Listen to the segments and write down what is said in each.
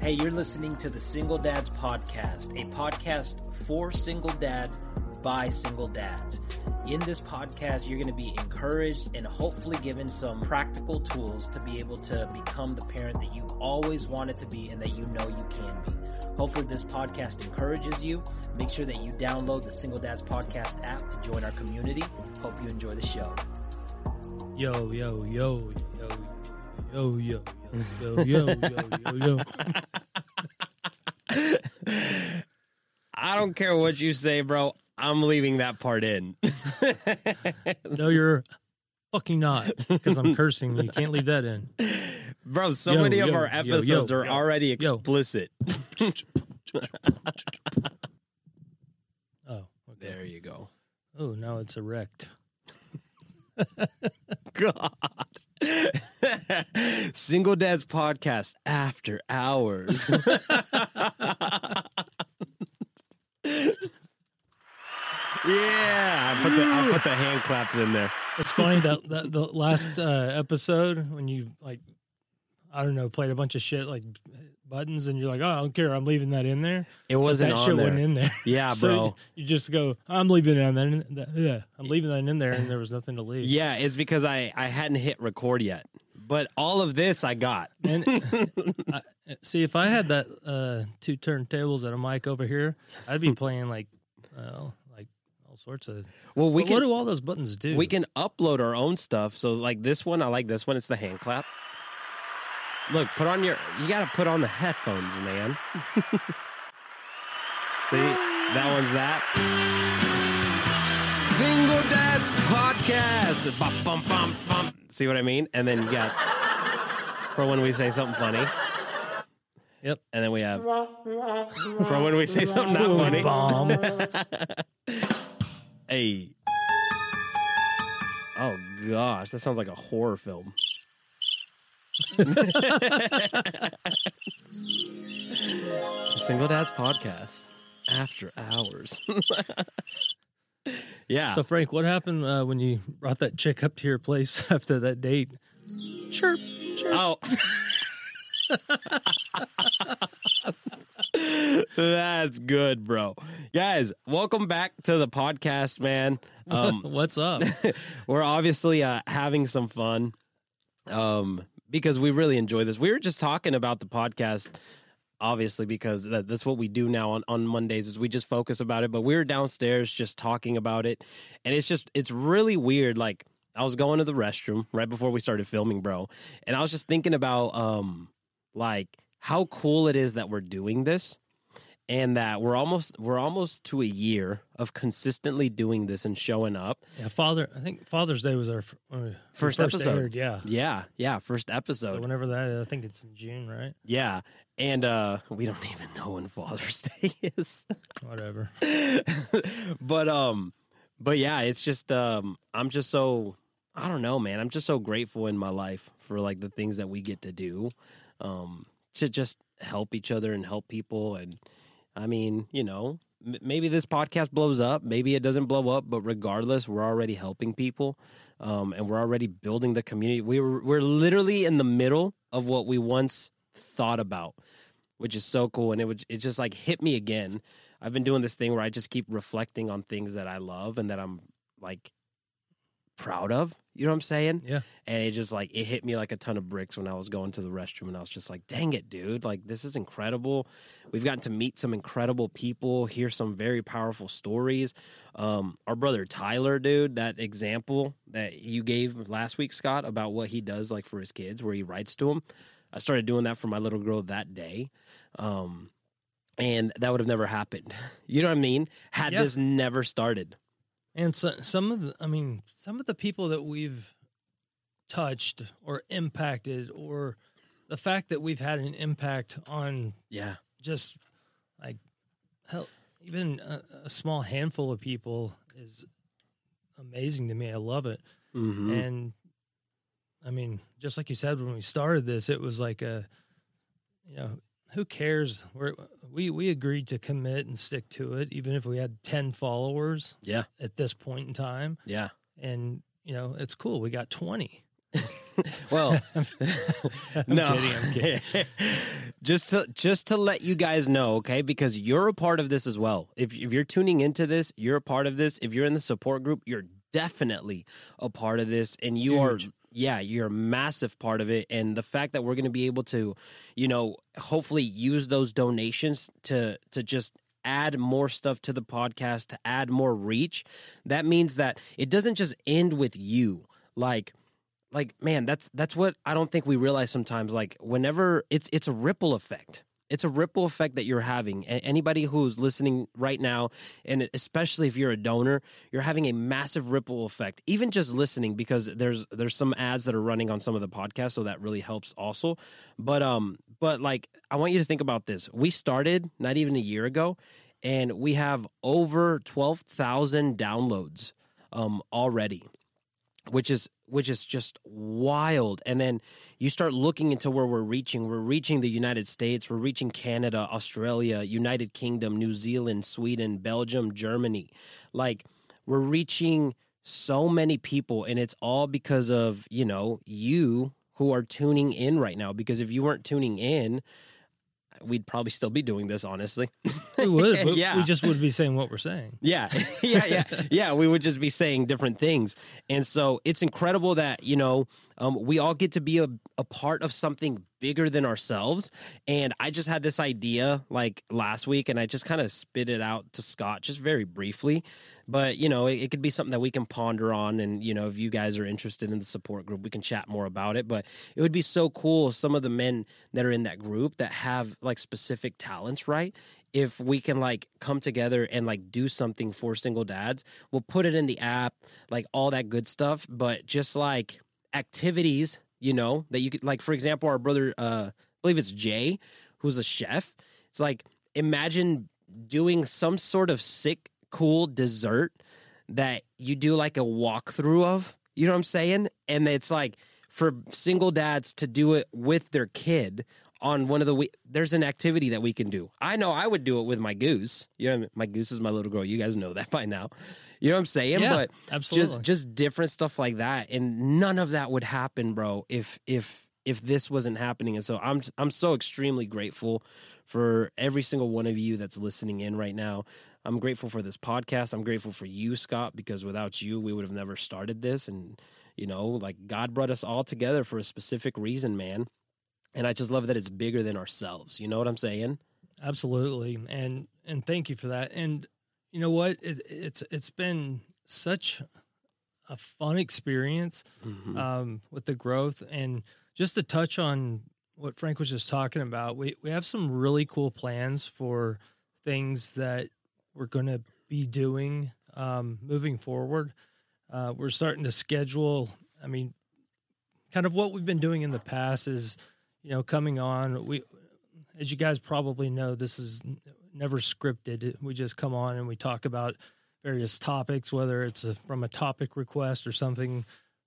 Hey, you're listening to the Single Dads Podcast, a podcast for single dads by single dads. In this podcast, you're going to be encouraged and hopefully given some practical tools to be able to become the parent that you've always wanted to be and that you know you can be. Hopefully, this podcast encourages you. Make sure that you download the Single Dads Podcast app to join our community. Hope you enjoy the show. Yo, yo, yo, yo, yo, yo, yo, yo, yo, yo, yo. I don't care what you say, bro. I'm leaving that part in. No, you're fucking not, because I'm cursing. You can't leave that in. Bro, so Yo, many of our episodes yo, are yo, already explicit. Oh, okay. There you go. Oh, now it's erect. God. Single Dads Podcast after hours. yeah, I put the I put the hand claps in there. It's funny that, that the last uh, episode when you like, I don't know, played a bunch of shit like buttons, and you're like, oh, I don't care, I'm leaving that in there. It wasn't that on shit there. wasn't in there. Yeah, So bro. you just go, I'm leaving it on that. that- Yeah, I'm leaving that in there, and there was nothing to leave. Yeah, it's because I I hadn't hit record yet. But all of this I got. And I, see, if I had that uh, two turntables and a mic over here, I'd be playing like, uh, like all sorts of. Well, we can what do all those buttons do? we can upload our own stuff. So like this one, I like this one. It's the hand clap. Look, put on your. You got to put on the headphones, man. See, that one's that. Single Dads Podcast. Bum, bum, bum, bum. See what I mean? And then you got for when we say something funny. Yep. And then we have for when we say something not Boom, funny. bomb. Hey. Oh gosh, that sounds like a horror film. Single Dads Podcast after hours. yeah. So Frank, what happened uh, when you brought that chick up to your place after that date? Chirp. oh. That's good, bro. Guys, welcome back to the podcast, man. Um, What's up? we're obviously uh, having some fun um, because we really enjoy this. We were just talking about the podcast, obviously, because that, that's what we do now on, on Mondays is we just focus about it. But we were downstairs just talking about it, and it's just it's really weird. Like I was going to the restroom right before we started filming, bro, and I was just thinking about um like how cool it is that we're doing this and that we're almost we're almost to a year of consistently doing this and showing up Yeah, Father. I think Father's Day was our uh, we First episode. aired, yeah. Yeah, yeah, first So episode. whenever that, is, I think it's in June, right? Yeah. And uh we don't even know when Father's Day is. Whatever. but um but yeah, it's just um I'm just so I don't know, man. I'm just so grateful in my life for like the things that we get to do. Um to just help each other and help people and I mean, you know, maybe this podcast blows up, maybe it doesn't blow up, but regardless, we're already helping people. Um, and we're already building the community. We were, we're literally in the middle of what we once thought about, which is so cool. And it would, it just like hit me again. I've been doing this thing where I just keep reflecting on things that I love and that I'm like proud of. You know what I'm saying? Yeah. And it just like it hit me like a ton of bricks when I was going to the restroom and I was just like, dang it, dude. Like this is incredible. We've gotten to meet some incredible people, hear some very powerful stories. Um, our brother Tyler, dude, that example that you gave last week, Scott, about what he does like for his kids, where he writes to them. I started doing that for my little girl that day. Um, and that would have never happened. You know what I mean? Had Yeah. this never started. And so, some of the, I mean, some of the people that we've touched or impacted, or the fact that we've had an impact on Yeah. just like hell, even a, a small handful of people is amazing to me. I love it. Mm-hmm. And I mean, just like you said when we started this, it was like a, you know, who cares? We're, we we agreed to commit and stick to it, even if we had ten followers yeah. at this point in time. Yeah. And you know, it's cool. We got twenty. well, no, kidding, kidding. just to just to let you guys know, okay? Because you're a part of this as well. If if you're tuning into this, you're a part of this. If you're in the support group, you're definitely a part of this, and you Huge. are. Yeah, you're a massive part of it, and the fact that we're going to be able to, you know, hopefully use those donations to to just add more stuff to the podcast, to add more reach. That means that it doesn't just end with you. Like like man that's that's what i don't think we realize sometimes like whenever it's it's a ripple effect it's a ripple effect that you're having. Anybody who's listening right now and especially if you're a donor you're having a massive ripple effect. Even just listening because there's there's some ads that are running on some of the podcasts so that really helps also. But um but like i want you to think about this. We started not even a year ago and we have over 12,000 downloads um already which is which is just wild. And then you start looking into where we're reaching. We're reaching the united states. We're reaching canada australia united kingdom new zealand sweden belgium germany. Like we're reaching so many people and it's all because of you know you who are tuning in right now. Because if you weren't tuning in we'd probably still be doing this honestly We would, but Yeah. we just would be saying what we're saying. yeah, yeah, yeah, yeah. We would just be saying different things, and so it's incredible that you know um, we all get to be a, a part of something bigger than ourselves. And I just had this idea like last week, and I just kind of spit it out to Scott just very briefly. But you know, it, it could be something that we can ponder on, and you know, if you guys are interested in the support group, we can chat more about it. But it would be so cool. Some of the men that are in that group that have like specific talents, right? if we can like come together and like do something for single dads we'll put it in the app like all that good stuff but just like activities you know that you could like for example our brother uh i believe it's jay who's a chef it's like imagine doing some sort of sick cool dessert that you do like a walkthrough of you know what i'm saying and it's like for single dads to do it with their kid on one of the we- there's an activity that we can do. I know I would do it with my goose. You know, my goose is my little girl. You guys know that by now. You know what I'm saying? Yeah, but absolutely. just just different stuff like that, and none of that would happen, bro. If if if this wasn't happening, and so I'm I'm so extremely grateful for every single one of you that's listening in right now. I'm grateful for this podcast. I'm grateful for you, Scott, because without you, we would have never started this. And you know, like God brought us all together for a specific reason, man. And I just love that it's bigger than ourselves. You know what I'm saying? Absolutely, and and thank you for that. And you know what? It, it's it's been such a fun experience Mhm. um, with the growth, and just to touch on what Frank was just talking about, we we have some really cool plans for things that we're going to be doing um, moving forward. Uh, we're starting to schedule. I mean, kind of what we've been doing in the past is, you know, coming on. We, as you guys probably know, this is never scripted. We just come on and we talk about various topics, whether it's a, from a topic request or something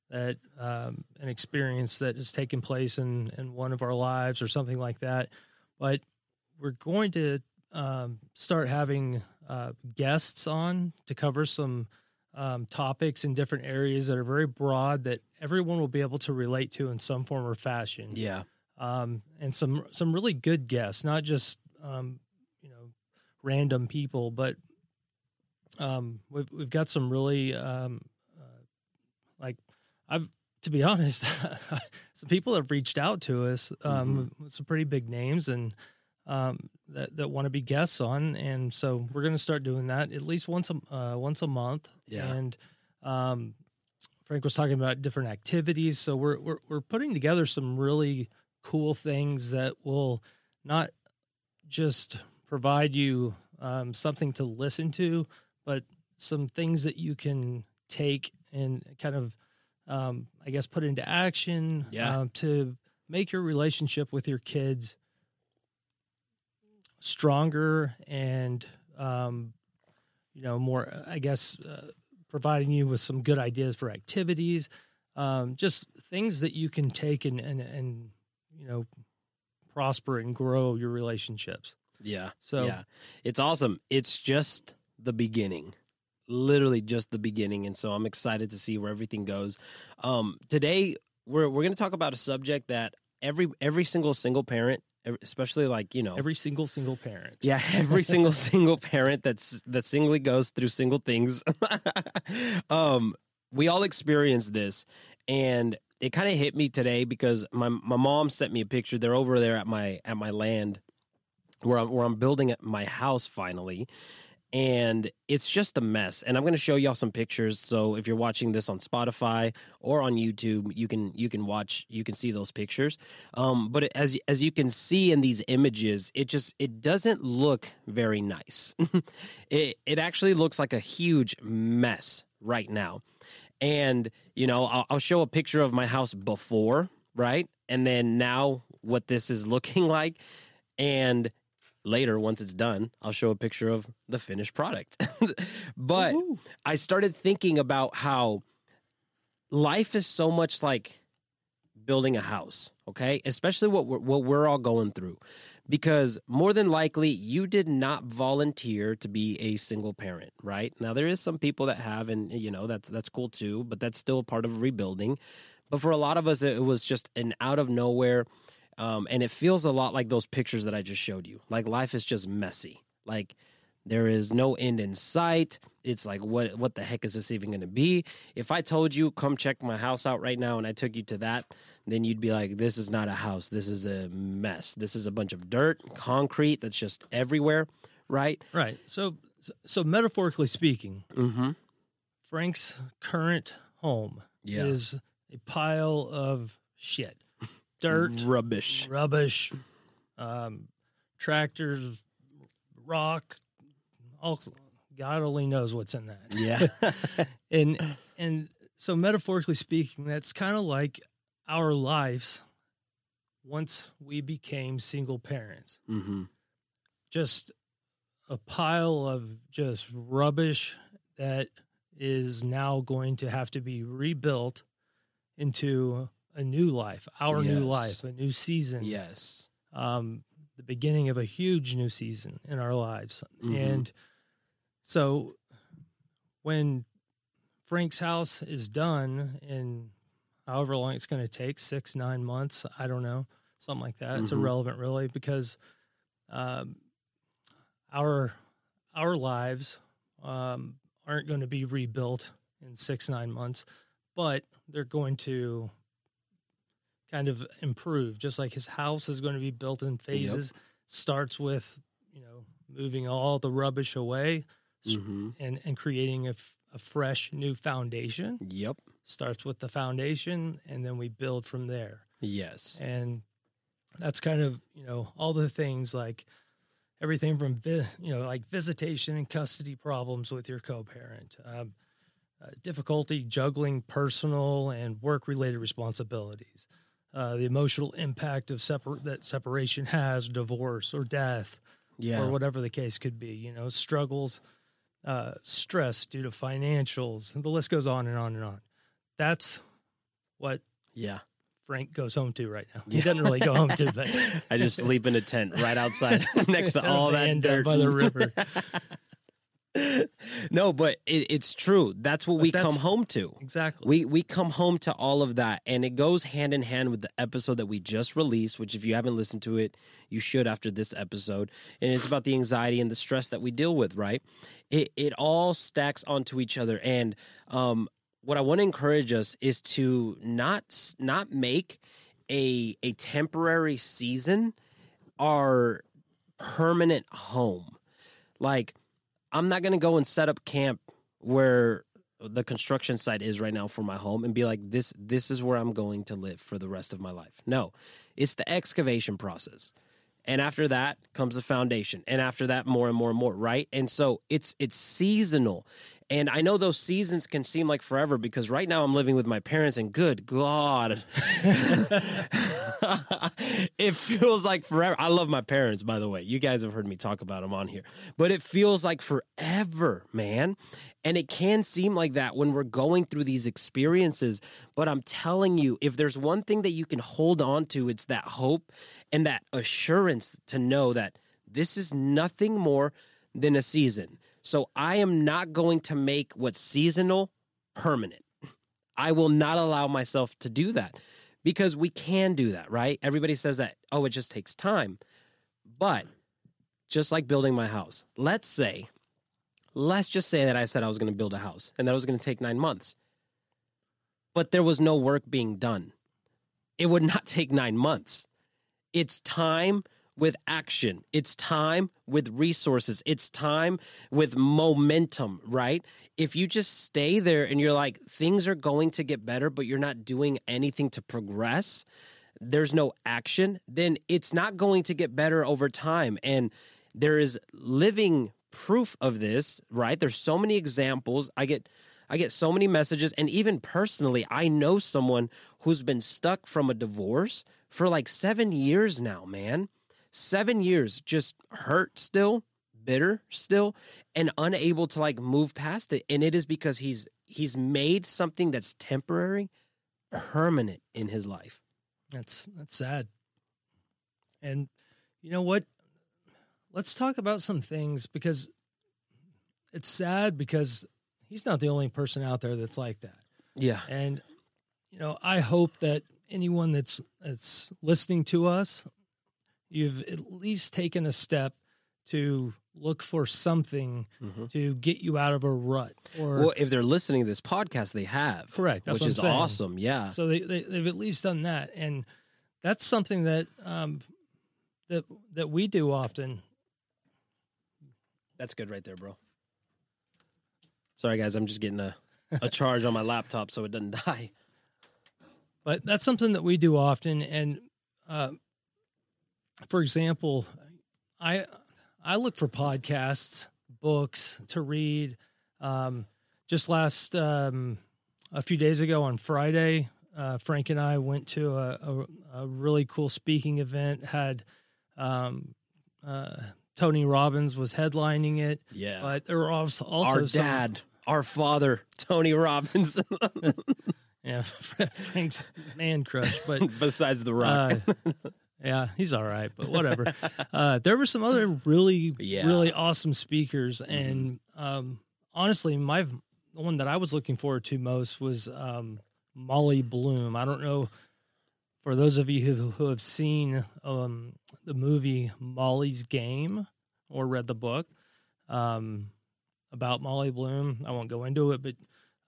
that um, an experience that has taken place in in one of our lives or something like that. But we're going to um, start having uh, guests on to cover some um, topics in different areas that are very broad that everyone will be able to relate to in some form or fashion Yeah. um, and some some really good guests, not just um, you know random people, but um, we've we've got some really um, uh, like I've to be honest, some people have reached out to us, um, with some pretty big names and um, that that want to be guests on, and so we're going to start doing that at least once a uh, once a month, Yeah. and um, Frank was talking about different activities, so we're we're we're putting together some really cool things that will not just provide you um, something to listen to, but some things that you can take and kind of, um, I guess, put into action Yeah. um, to make your relationship with your kids stronger and, um, you know, more, I guess, uh, providing you with some good ideas for activities, um, just things that you can take and, and, and, you know, prosper and grow your relationships. Yeah. So yeah, it's awesome. It's just the beginning, literally just the beginning, and so I'm excited to see where everything goes. Um, today, we're we're going to talk about a subject that every every single single parent, especially like you know Every single single parent. yeah, every single single parent that's that singly goes through single things. um, we all experience this, and it kind of hit me today because my my mom sent me a picture. They're over there at my at my land where I'm where I'm building my house finally. And it's just a mess. And I'm going to show y'all some pictures. So if you're watching this on Spotify or on YouTube, you can you can watch you can see those pictures. Um, but as as you can see in these images, it just it doesn't look very nice. it it actually looks like a huge mess right now. And you know, I'll, I'll show a picture of my house before, right, and then now what this is looking like, and later once it's done i'll show a picture of the finished product. But Woohoo. i started thinking about how life is so much like building a house okay? Especially what we're, what we're all going through. Because more than likely you did not volunteer to be a single parent right? Now there is some people that have and you know that's that's cool too but that's still a part of rebuilding. But for a lot of us it was just an out of nowhere um, and it feels a lot like those pictures that I just showed you. Like life is just messy. Like there is no end in sight. It's like what what the heck is this even going to be? If I told you come check my house out right now and I took you to that, then you'd be like this is not a house. This is a mess. This is a bunch of dirt, concrete that's just everywhere, right? Right. So so metaphorically speaking, Mhm. Frank's current home Yeah. is a pile of shit. Dirt, Rubbish. rubbish, um, tractors, rock, all God only knows what's in that. Yeah. And and so metaphorically speaking, that's kind of like our lives once we became single parents. mhm. Just a pile of just rubbish that is now going to have to be rebuilt into a new life, our new life, a new season. Yes. um, the beginning of a huge new season in our lives. Mhm. And so when Frank's house is done in however long it's going to take six, nine months, I don't know, something like that. It's Mhm. irrelevant, really, because um, our our lives um, aren't going to be rebuilt in six, nine months, but they're going to kind of improve, just like his house is going to be built in phases. Starts with, you know, moving all the rubbish away Mhm. and, and creating a, f- a fresh new foundation. Yep. Starts with the foundation, and then we build from there. Yes. And that's kind of, you know, all the things like everything from, vi- you know, like visitation and custody problems with your co parent, um, uh, difficulty juggling personal and work related responsibilities, uh, the emotional impact of separ- that separation has, divorce or death, Yeah. or whatever the case could be, you know, struggles, uh, stress due to financials, and the list goes on and on and on. That's what yeah. Frank goes home to right now. He Yeah. doesn't really go home to, but I just sleep in a tent right outside next to all that dirt by the river. no, but it, it's true. That's what But we come home to. Exactly. We we come home to all of that, and it goes hand in hand with the episode that we just released. Which, if you haven't listened to it, you should after this episode. And it's about the anxiety and the stress that we deal with. Right? It it all stacks onto each other. And um, what I want to encourage us is to not not make a a temporary season our permanent home. Like, I'm not going to go and set up camp where the construction site is right now for my home and be like this this is where I'm going to live for the rest of my life. No. It's the excavation process. And after that comes the foundation. And after that more and more and more, right? And so it's it's seasonal. And I know those seasons can seem like forever because right now I'm living with my parents and good god. it feels like forever. I love my parents by the way. You guys have heard me talk about them on here. But it feels like forever, man. And it can seem like that when we're going through these experiences. But I'm telling you, if there's one thing that you can hold on to, it's that hope and that assurance to know that this is nothing more than a season. So I am not going to make what's seasonal permanent. I will not allow myself to do that because we can do that, right? Everybody says that, oh, it just takes time. But just like building my house, let's say, let's just say that I said I was going to build a house and that it was going to take nine months, but there was no work being done. It would not take nine months. It's time with action. It's time with resources. It's time with momentum, right? If you just stay there and you're like, things are going to get better, but you're not doing anything to progress, there's no action, then it's not going to get better over time. And there is living proof of this, right? There's so many examples. I get I get so many messages and even personally, I know someone who's been stuck from a divorce for like 7 years now, man. 7 years just hurt still, bitter still and unable to like move past it and it is because he's he's made something that's temporary permanent in his life. That's that's sad. And you know what? Let's talk about some things because it's sad because he's not the only person out there that's like that. Yeah. And you know, I hope that anyone that's that's listening to us, you've at least taken a step to look for something Mhm. to get you out of a rut or Well, if they're listening to this podcast, they have. Correct. Which is saying. awesome. Yeah. So they, they they've at least done that, and that's something that um that that we do often. That's good right there, bro. Sorry, guys. I'm just getting a, a charge on my laptop so it doesn't die. But that's something that we do often, and uh, for example, I I look for podcasts, books to read. Um, just last um, a few days ago on Friday, uh, Frank and I went to a, a, a really cool speaking event. Had um, uh, Tony Robbins was headlining it, Yeah. but there were also, also our some- dad, our father, Tony Robbins, yeah, Frank's man crush, but besides the rock. Uh, yeah, he's all right, but whatever. uh, there were some other really, Yeah. really awesome speakers, and um, honestly, my the one that I was looking forward to most was um, Molly Bloom. I don't know for those of you who, who have seen um, the movie Molly's Game or read the book um, about Molly Bloom. I won't go into it, but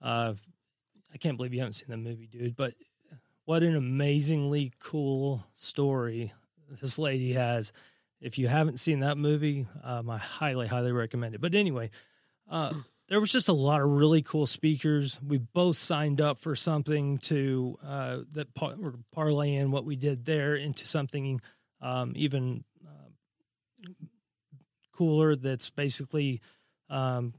uh, I can't believe you haven't seen the movie, dude. But what an amazingly cool story this lady has. If you haven't seen that movie, um, I highly, highly recommend it. But anyway, uh, there was just a lot of really cool speakers. We both signed up for something to uh, that par- we're parlaying what we did there into something um, even uh, cooler. That's basically, um,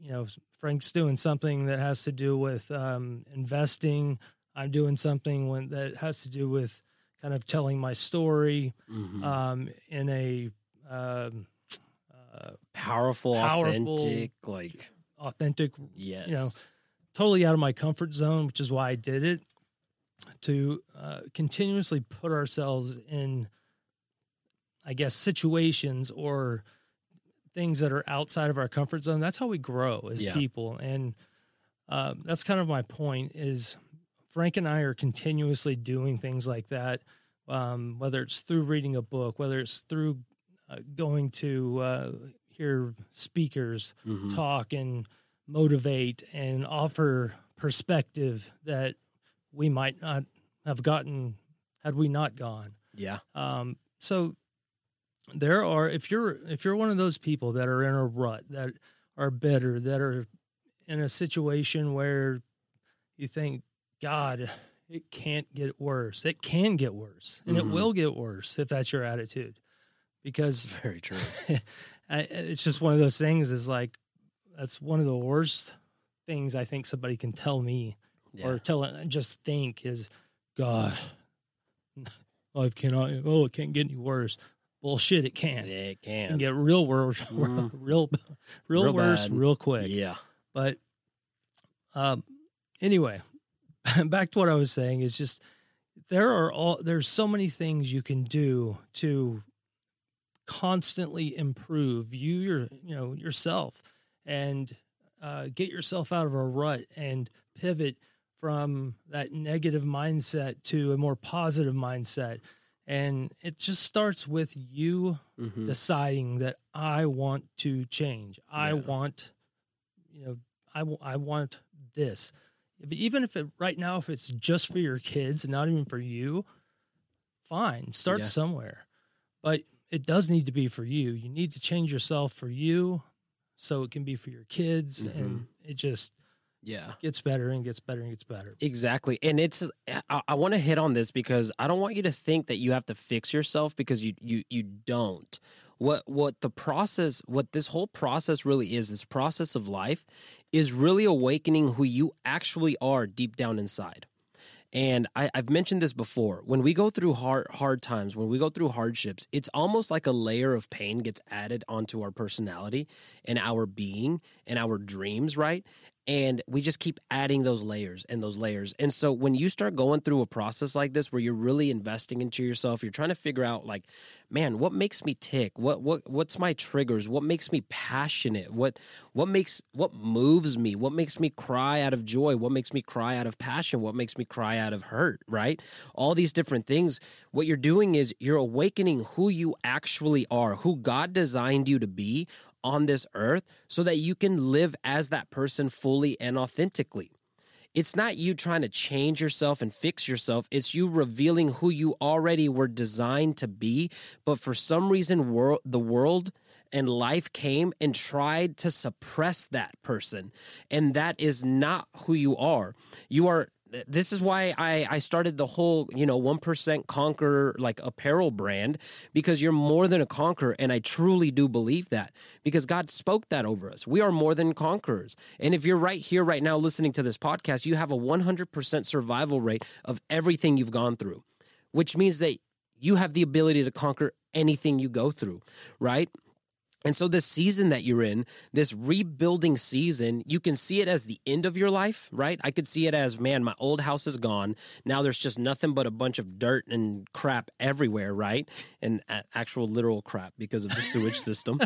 you know, Frank's doing something that has to do with um, investing. I'm doing something when, that has to do with kind of telling my story Mhm. um, in a um, uh, powerful, powerful- authentic, like authentic, yes, you know, totally out of my comfort zone, which is why I did it. To uh, continuously put ourselves in, I guess, situations or things that are outside of our comfort zone. That's how we grow as Yeah. people, and uh, that's kind of my point. Is Frank and I are continuously doing things like that, um, whether it's through reading a book, whether it's through uh, going to uh, hear speakers Mhm. talk and motivate and offer perspective that we might not have gotten had we not gone. yeah, Um, so there are if you're if you're one of those people that are in a rut that are bitter that are in a situation where you think God it can't get worse it can get worse and Mhm. it will get worse if that's your attitude because very true. It's just one of those things is like that's one of the worst things I think somebody can tell me Yeah. or tell just think is God life cannot oh it can't get any worse bullshit it can Yeah, it can. get real worse Mm. real real, Real worse bad. real quick Yeah, but um anyway back to what I was saying is just there are all there's so many things you can do to constantly improve you your you know yourself and uh, get yourself out of a rut and pivot from that negative mindset to a more positive mindset. And it just starts with you Mhm. deciding that I want to change. I Yeah. want, you know, I, w- I want this. If, even if it right now, if it's just for your kids and not even for you, fine, start Yeah. somewhere. But it does need to be for you. You need to change yourself for you so it can be for your kids. Mm-hmm. And it just Yeah. gets better and gets better and gets better. Exactly. And it's I, I want to hit on this because I don't want you to think that you have to fix yourself because you you you don't. What what the process what this whole process really is, this process of life is really awakening who you actually are deep down inside. And I, I've mentioned this before. When we go through hard hard times, when we go through hardships, it's almost like a layer of pain gets added onto our personality and our being and our dreams, right? And we just keep adding those layers and those layers. And so when you start going through a process like this where you're really investing into yourself, you're trying to figure out like, man, what makes me tick? What what what's my triggers? What makes me passionate? What what makes what moves me? What makes me cry out of joy? What makes me cry out of passion? What makes me cry out of hurt, right? All these different things. What you're doing is you're awakening who you actually are, who God designed you to be on this earth so that you can live as that person fully and authentically. It's not you trying to change yourself and fix yourself. It's you revealing who you already were designed to be. But for some reason, wor- the world and life came and tried to suppress that person. And that is not who you are. You are. This is why I, I started the whole, you know, 1% conquer like apparel brand because you're more than a conqueror. And I truly do believe that because God spoke that over us. We are more than conquerors. And if you're right here, right now, listening to this podcast, you have a 100% survival rate of everything you've gone through, which means that you have the ability to conquer anything you go through, right? And so, this season that you're in, this rebuilding season, you can see it as the end of your life, right? I could see it as, man, my old house is gone. Now there's just nothing but a bunch of dirt and crap everywhere, right? And actual literal crap because of the sewage system.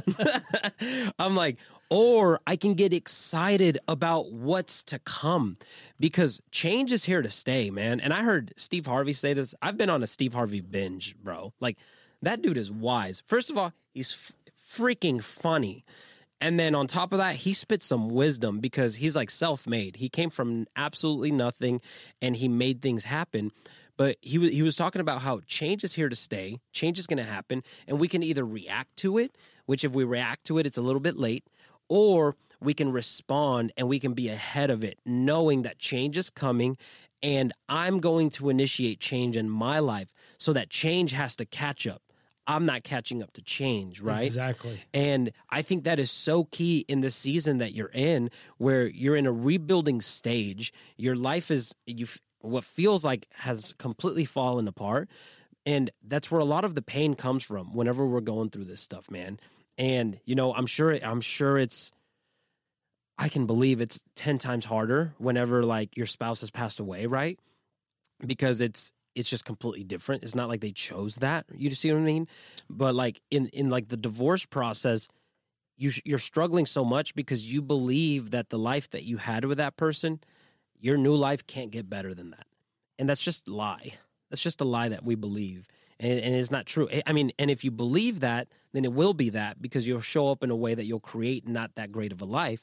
I'm like, or I can get excited about what's to come because change is here to stay, man. And I heard Steve Harvey say this. I've been on a Steve Harvey binge, bro. Like, that dude is wise. First of all, he's freaking funny. And then on top of that, he spits some wisdom because he's like self made. He came from absolutely nothing and he made things happen. But he, wa- he was talking about how change is here to stay, change is going to happen, and we can either react to it, which if we react to it, it's a little bit late, or we can respond and we can be ahead of it, knowing that change is coming and I'm going to initiate change in my life so that change has to catch up. I'm not catching up to change, right? Exactly. And I think that is so key in the season that you're in, where you're in a rebuilding stage. Your life is you what feels like has completely fallen apart, and that's where a lot of the pain comes from. Whenever we're going through this stuff, man, and you know, I'm sure, I'm sure it's. I can believe it's ten times harder whenever like your spouse has passed away, right? Because it's it's just completely different. It's not like they chose that. You see what I mean? But like in in like the divorce process, you you're struggling so much because you believe that the life that you had with that person, your new life can't get better than that, and that's just lie. That's just a lie that we believe, and, and it's not true. I- I mean, and if you believe that, then it will be that because you'll show up in a way that you'll create not that great of a life.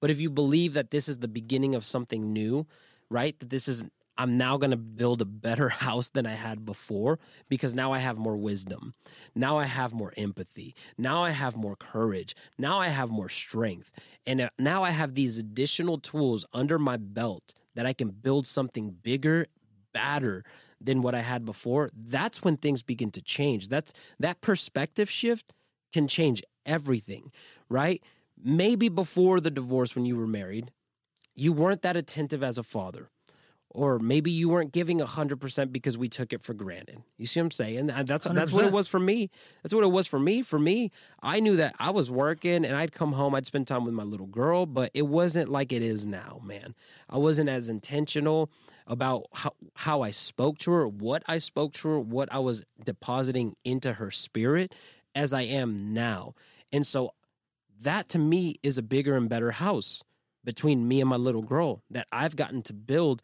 But if you believe that this is the beginning of something new, right? That this is I'm now going to build a better house than I had before because now I have more wisdom. Now I have more empathy. Now I have more courage. Now I have more strength. And uh, now I have these additional tools under my belt that I can build something bigger, badder than what I had before. That's when things begin to change. That's that perspective shift can change everything, right? Maybe before the divorce when you were married, you weren't that attentive as a father or maybe you weren't giving 100% because we took it for granted. You see what I'm saying? And that's that's what it was for me. That's what it was for me. For me, I knew that I was working and I'd come home, I'd spend time with my little girl, but it wasn't like it is now, man. I wasn't as intentional about how, how I spoke to her, what I spoke to her, what I was depositing into her spirit as I am now. And so that to me is a bigger and better house between me and my little girl that I've gotten to build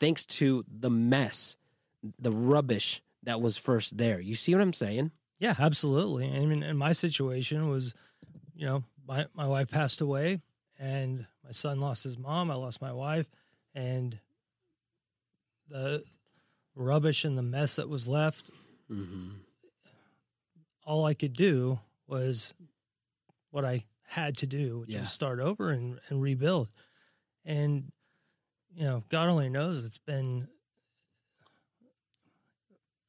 thanks to the mess, the rubbish that was first there. You see what I'm saying? Yeah, absolutely. I mean, and my situation was, you know, my my wife passed away, and my son lost his mom. I lost my wife, and the rubbish and the mess that was left. Mm-hmm. All I could do was what I had to do, which Yeah. was start over and, and rebuild. And you know, God only knows it's been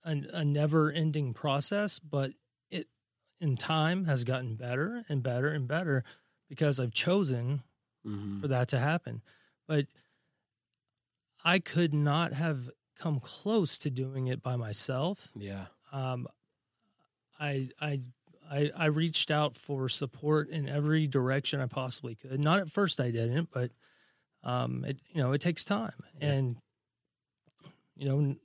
a, a never-ending process, but it in time has gotten better and better and better because I've chosen Mm-hmm. for that to happen. But I could not have come close to doing it by myself. Yeah. Um, I, I, I, I reached out for support in every direction I possibly could. Not at first, I didn't, but um, it, you know, it takes time, Yeah. and you know, you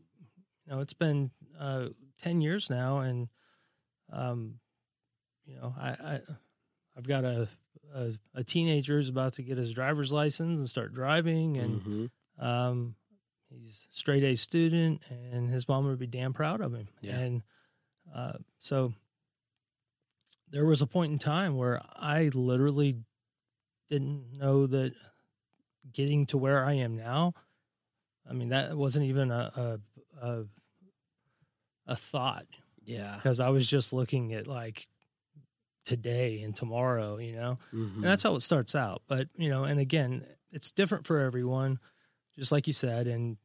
know, it's been uh, ten years now, and um, you know, I, I, I've got a, a a teenager who's about to get his driver's license and start driving, and Mhm. um, he's straight A student, and his mom would be damn proud of him. Yeah. And uh, so there was a point in time where I literally didn't know that getting to where I am now. I mean, that wasn't even a a, a, a thought Yeah. because I was just looking at like today and tomorrow, you know. Mhm. And that's how it starts out. But, you know, and again, it's different for everyone, just like you said. And,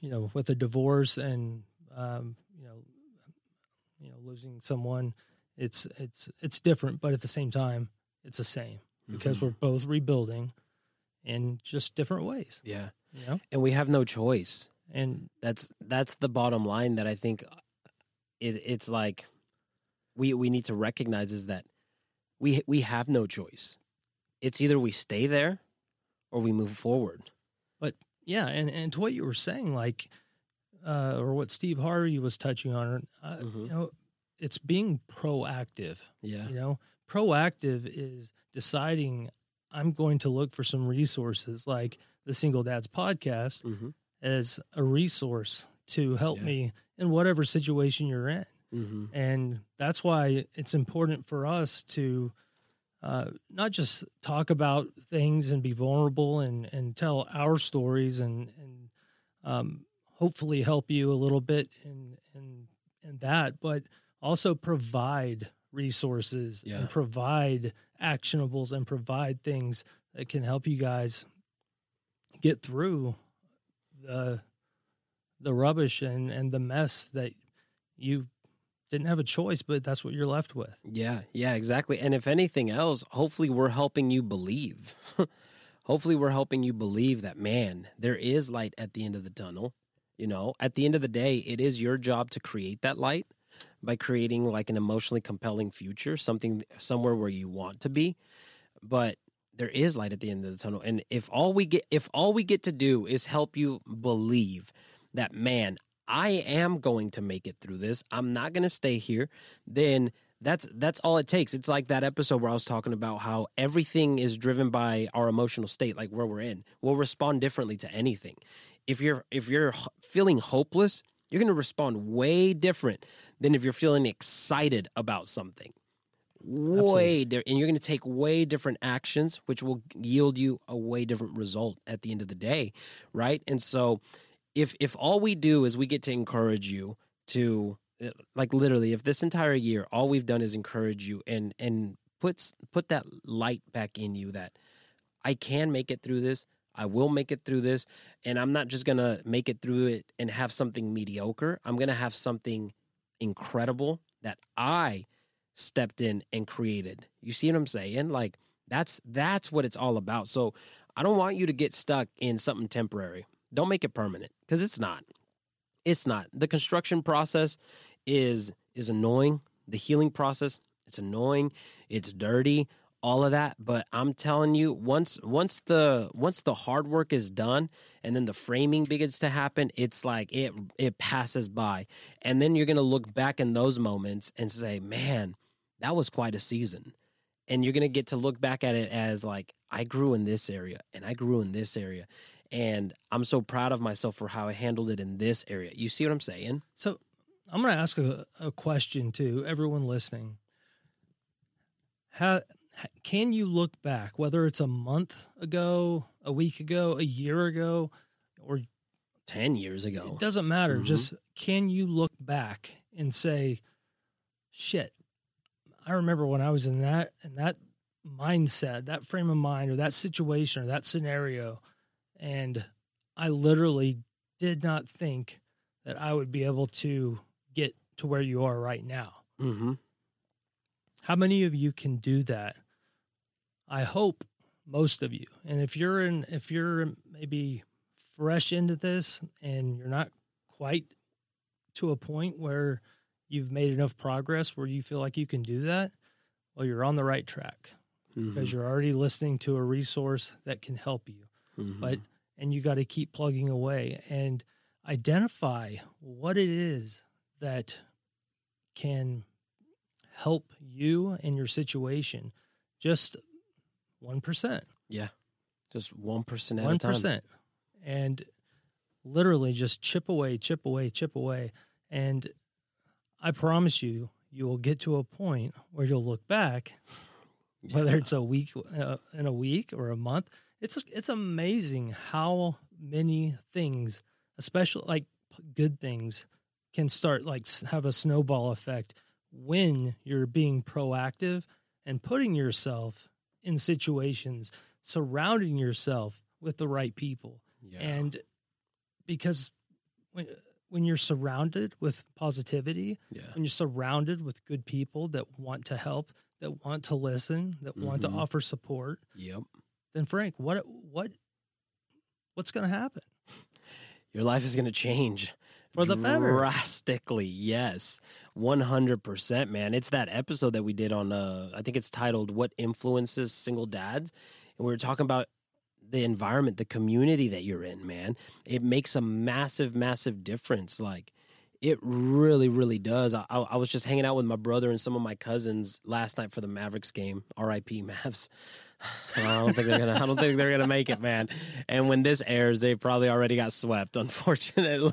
you know, with a divorce and, um, you know, you know, losing someone, it's, it's, it's different, but at the same time, it's the same because Mhm. we're both rebuilding in just different ways, yeah. you know? And we have no choice. And That's that's the bottom line that I think it, it's like we we need to recognize is that we we have no choice. It's either we stay there or we move forward. But yeah. And, and to what you were saying, like, uh, or what Steve Harvey was touching on, uh, Mhm. you know, it's being proactive. Yeah. You know, proactive is deciding I'm going to look for some resources like the Single Dads podcast Mm-hmm. as a resource to help Yeah. me in whatever situation you're in. Mm-hmm. And that's why it's important for us to uh, not just talk about things and be vulnerable and, and tell our stories and, and um, hopefully help you a little bit in, in, in that, but also provide resources Yeah. and provide actionables and provide things that can help you guys get through the the rubbish and, and the mess that you didn't have a choice, but that's what you're left with. Yeah, yeah, exactly. And if anything else, hopefully we're helping you believe. hopefully we're helping you believe that man, there is light at the end of the tunnel. You know, at the end of the day, it is your job to create that light by creating like an emotionally compelling future, something somewhere where you want to be. But there is light at the end of the tunnel. And if all we get if all we get to do is help you believe that man, I am going to make it through this. I'm not going to stay here. Then that's that's all it takes. It's like that episode where I was talking about how everything is driven by our emotional state, like where we're in. We'll respond differently to anything. If you're if you're feeling hopeless, you're going to respond way different than if you're feeling excited about something. Way di- and you're going to take way different actions, which will yield you a way different result at the end of the day, right? And so, if if all we do is we get to encourage you to uh, like literally if this entire year all we've done is encourage you and and puts put that light back in you that I can make it through this I will make it through this and I'm not just going to make it through it and have something mediocre. I'm going to have something incredible that I stepped in and created. You see what I'm saying? Like that's that's what it's all about. So I don't want you to get stuck in something temporary. Don't make it permanent because it's not. It's not. The construction process is is annoying. The healing process it's annoying. It's dirty all of that but i'm telling you once once the once the hard work is done and then the framing begins to happen it's like it it passes by and then you're going to look back in those moments and say man that was quite a season and you're going to get to look back at it as like i grew in this area and i grew in this area And I'm so proud of myself for how I handled it in this area. You see what I'm saying? So I'm going to ask a, a question to everyone listening. How can you look back, whether it's a month ago, a week ago, a year ago, or 10 years ago? It doesn't matter. Mhm. Just can you look back and say, shit, I remember when I was in that in that mindset, that frame of mind, or that situation, or that scenario, and I literally did not think that I would be able to get to where you are right now. Mm-hmm. How many of you can do that? I hope most of you. And if you're in, if you're maybe fresh into this and you're not quite to a point where you've made enough progress where you feel like you can do that, well, you're on the right track Mm-hmm. because you're already listening to a resource that can help you. Mm-hmm. But, and you got to keep plugging away and identify what it is that can help you and your situation just 1%. Yeah, just 1% at One a time. percent, and literally just chip away, chip away, chip away, and I promise you, you will get to a point where you'll look back, whether it's a week uh, in a week or a month. It's it's amazing how many things, especially like good things, can start like have a snowball effect when you're being proactive and putting yourself in situations surrounding yourself with the right people Yeah. and because when when you're surrounded with positivity yeah. when you're surrounded with good people that want to help that want to listen that want to Mhm. offer support Yep. then frank what what what's going to happen Your life is going to change For the better. drastically. Yes, one hundred percent, man. It's that episode that we did on. Uh, I think it's titled "What Influences Single Dads," and we were talking about the environment, the community that you're in. Man, it makes a massive, massive difference. Like. It really, really does. I, I was just hanging out with my brother and some of my cousins last night for the Mavericks game. R.I.P. Mavs. I don't think they're gonna. I don't think they're gonna make it, man. And when this airs, they probably already got swept, unfortunately.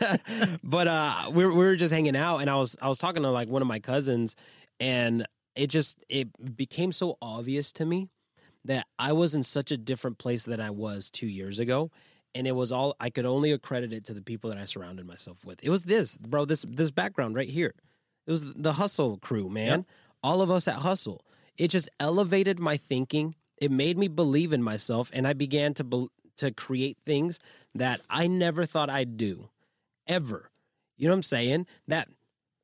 but uh, we were, we were just hanging out, and I was I was talking to like one of my cousins, and it just it became so obvious to me that I was in such a different place than I was two years ago. And it was all I could only accredit it to the people that I surrounded myself with. It was this, bro, this this background right here. It was the hustle crew, man. All of us at hustle. It just elevated my thinking. It made me believe in myself, and I began to bel to create things that I never thought I'd do, ever. You know what I'm saying? That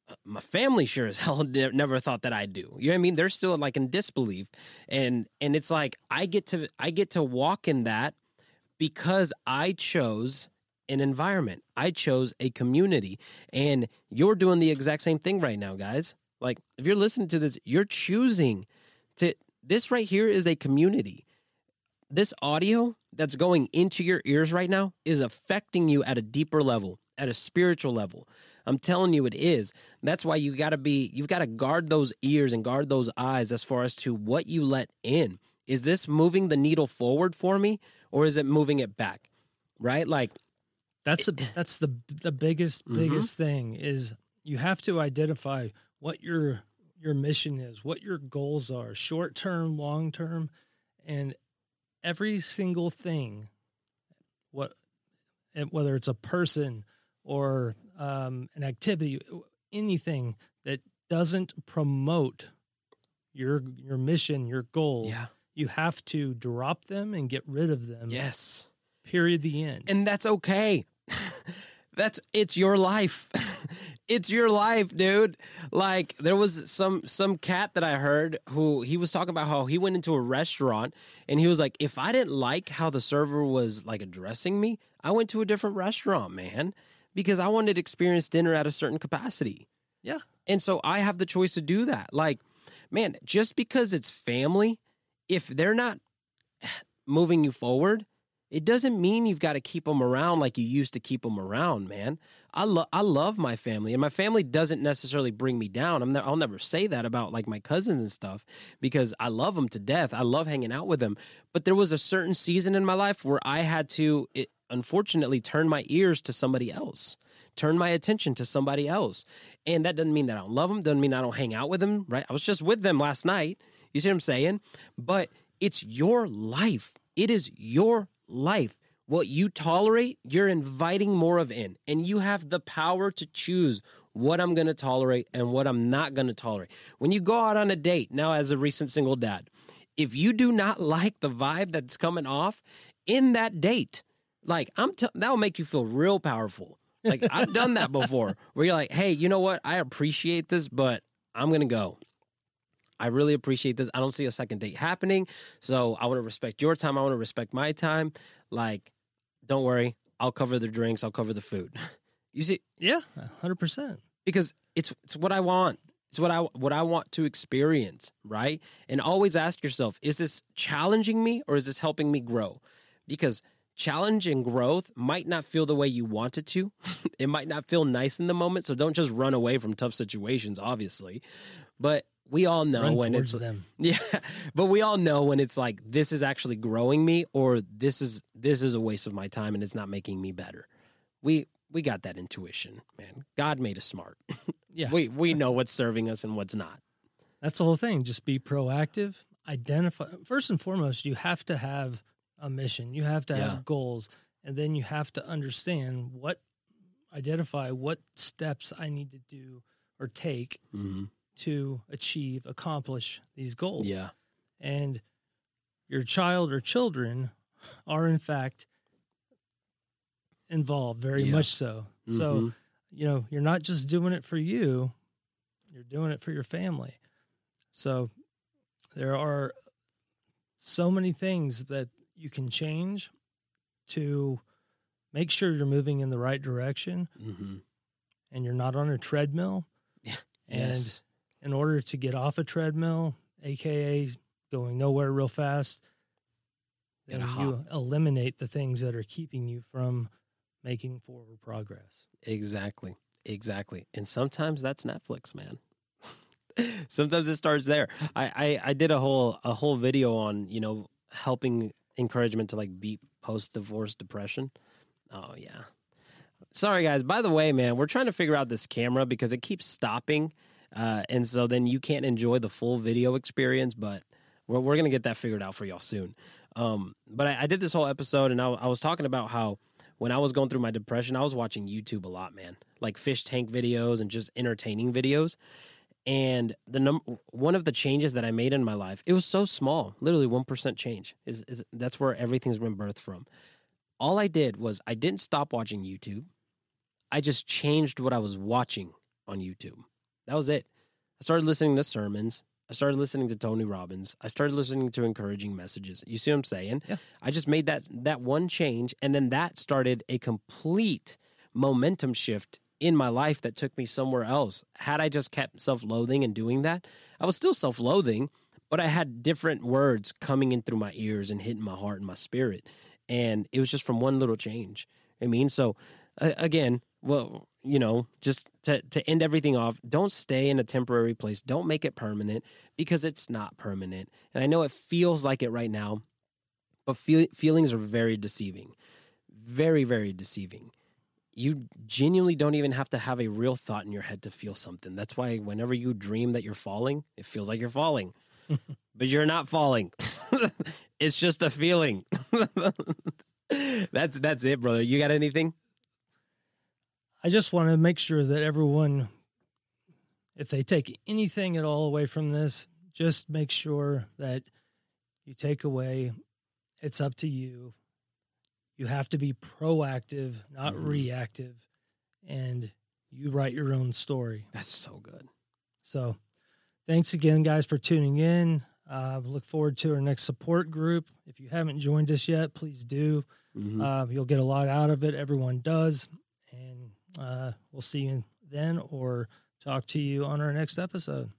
uh, my family sure as hell never thought that I'd do. You know what I mean? They're still like in disbelief, and and it's like I get to I get to walk in that because I chose an environment. I chose a community, and you're doing the exact same thing right now, guys. Like if you're listening to this, you're choosing to. This right here is a community. This audio that's going into your ears right now is affecting you at a deeper level, at a spiritual level. I'm telling you, it is. That's why you got to be, you've got to guard those ears and guard those eyes as far as to what you let in. Is this moving the needle forward for me or is it moving it back? Right? Like, that's the that's the the biggest Mhm. biggest thing is you have to identify what your your mission is what your goals are short term long term and every single thing what and whether it's a person or um, an activity anything that doesn't promote your your mission your goals you have to drop them and get rid of them Yes. period the end and that's okay. that's it's your life. it's your life, dude. Like there was some some cat that I heard who he was talking about how he went into a restaurant and he was like, if I didn't like how the server was like addressing me, I went to a different restaurant, man, because I wanted to experience dinner at a certain capacity. Yeah. And so I have the choice to do that. Like, man, just because it's family, if they're not moving you forward, It doesn't mean you've got to keep them around like you used to keep them around, man. I love I love my family, and my family doesn't necessarily bring me down. I'm ne- I'll never say that about like my cousins and stuff because I love them to death. I love hanging out with them. But there was a certain season in my life where I had to, it, unfortunately, turn my ears to somebody else, turn my attention to somebody else, and that doesn't mean that I don't love them. Doesn't mean I don't hang out with them. Right? I was just with them last night. You see what I'm saying? But it's your life. It is your life. What you tolerate, you're inviting more of in, and you have the power to choose what I'm going to tolerate and what I'm not going to tolerate. When you go out on a date, now as a recent single dad, if you do not like the vibe that's coming off in that date, like I'm, t- that will make you feel real powerful. Like I've done that before, where you're like, hey, you know what? I appreciate this, but I'm gonna go. I really appreciate this. I don't see a second date happening. So I want to respect your time. I want to respect my time. Like, don't worry. I'll cover the drinks. I'll cover the food. You see, Yeah, hundred percent. because it's it's what I want. It's what I what I want to experience, right? And always ask yourself, is this challenging me or is this helping me grow? Because challenge and growth might not feel the way you want it to. it might not feel nice in the moment, so don't just run away from tough situations, obviously. But we all know Run when it's them. yeah, but we all know when it's like this is actually growing me or this is this is a waste of my time and it's not making me better. We we got that intuition, man. God made us smart. Yeah, We we know what's serving us and what's not. that's the whole thing. Just be proactive. Identify first and foremost. You have to have a mission. You have to Yeah. have goals, and then you have to understand what identify what steps I need to do or take Mm-hmm. To achieve, accomplish these goals. Yeah, and your child or children are in fact involved very Yeah. much so so Mhm. you know you're not just doing it for you you're doing it for your family so there are so many things that you can change to make sure you're moving in the right direction Mhm. and you're not on a treadmill and yes, in order to get off a treadmill, aka going nowhere real fast, then you eliminate the things that are keeping you from making forward progress. exactly, exactly. And sometimes that's Netflix, man. sometimes it starts there. I, I I did a whole a whole video on you know helping encouragement to like beat post divorce depression. Oh yeah. Sorry guys. By the way, man, we're trying to figure out this camera because it keeps stopping, uh, and so then you can't enjoy the full video experience. But we're we're gonna get that figured out for y'all soon. Um, but I, I did this whole episode, and I, I was talking about how when I was going through my depression, I was watching YouTube a lot, man, like fish tank videos and just entertaining videos. And the num- one of the changes that I made in my life, it was so small, literally one percent change. Is is that's where everything's been birthed from. All I did was I didn't stop watching YouTube. I just changed what I was watching on YouTube. That was it. I started listening to sermons. I started listening to Tony Robbins. I started listening to encouraging messages. You see what I'm saying? Yeah. I just made that that one change and then that started a complete momentum shift in my life that took me somewhere else. Had I just kept self-loathing and doing that, I was still self-loathing, but I had different words coming in through my ears and hitting my heart and my spirit. And it was just from one little change. I mean, so uh, again, well, you know, just to to end everything off, don't stay in a temporary place. Don't make it permanent because it's not permanent. And I know it feels like it right now, but feel, feelings are very deceiving. Very very deceiving. You genuinely don't even have to have a real thought in your head to feel something. That's why whenever you dream that you're falling, it feels like you're falling. but you're not falling. it's just a feeling. that's that's it, brother. You got anything? I just want to make sure that everyone, if they take anything at all away from this, just make sure that you take away it's up to you. You have to be proactive, not Mhm. reactive, and you write your own story. That's so good. So, thanks again, guys, for tuning in. Uh, look forward to our next support group. If you haven't joined us yet, please do. Mhm. Uh, you'll get a lot out of it. Everyone does. And uh, we'll see you then or talk to you on our next episode.